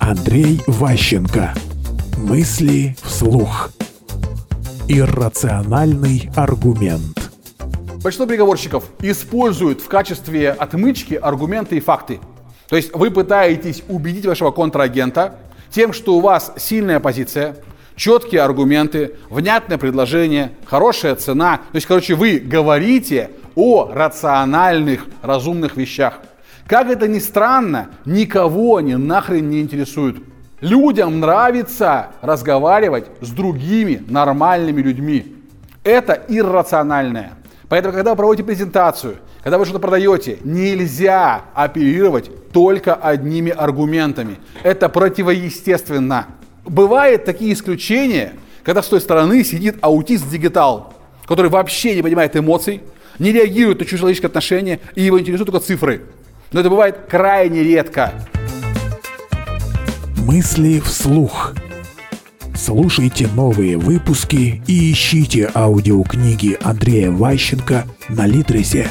Андрей Ващенко. Мысли вслух. Иррациональный аргумент. Большинство переговорщиков используют в качестве отмычки аргументы и факты. То есть вы пытаетесь убедить вашего контрагента тем, что у вас сильная позиция, четкие аргументы, внятное предложение, хорошая цена. То есть, короче, вы говорите о рациональных, разумных вещах. Как это ни странно, никого они нахрен не интересуют. Людям нравится разговаривать с другими нормальными людьми. Это иррациональное. Поэтому, когда вы проводите презентацию, когда вы что-то продаете, нельзя оперировать только одними аргументами. Это противоестественно. Бывают такие исключения, когда с той стороны сидит аутист-дигитал, который вообще не понимает эмоций, не реагирует на чужие человеческие отношения, и его интересуют только цифры. Но это бывает крайне редко. Мысли вслух. Слушайте новые выпуски и ищите аудиокниги Андрея Ващенко на Литресе.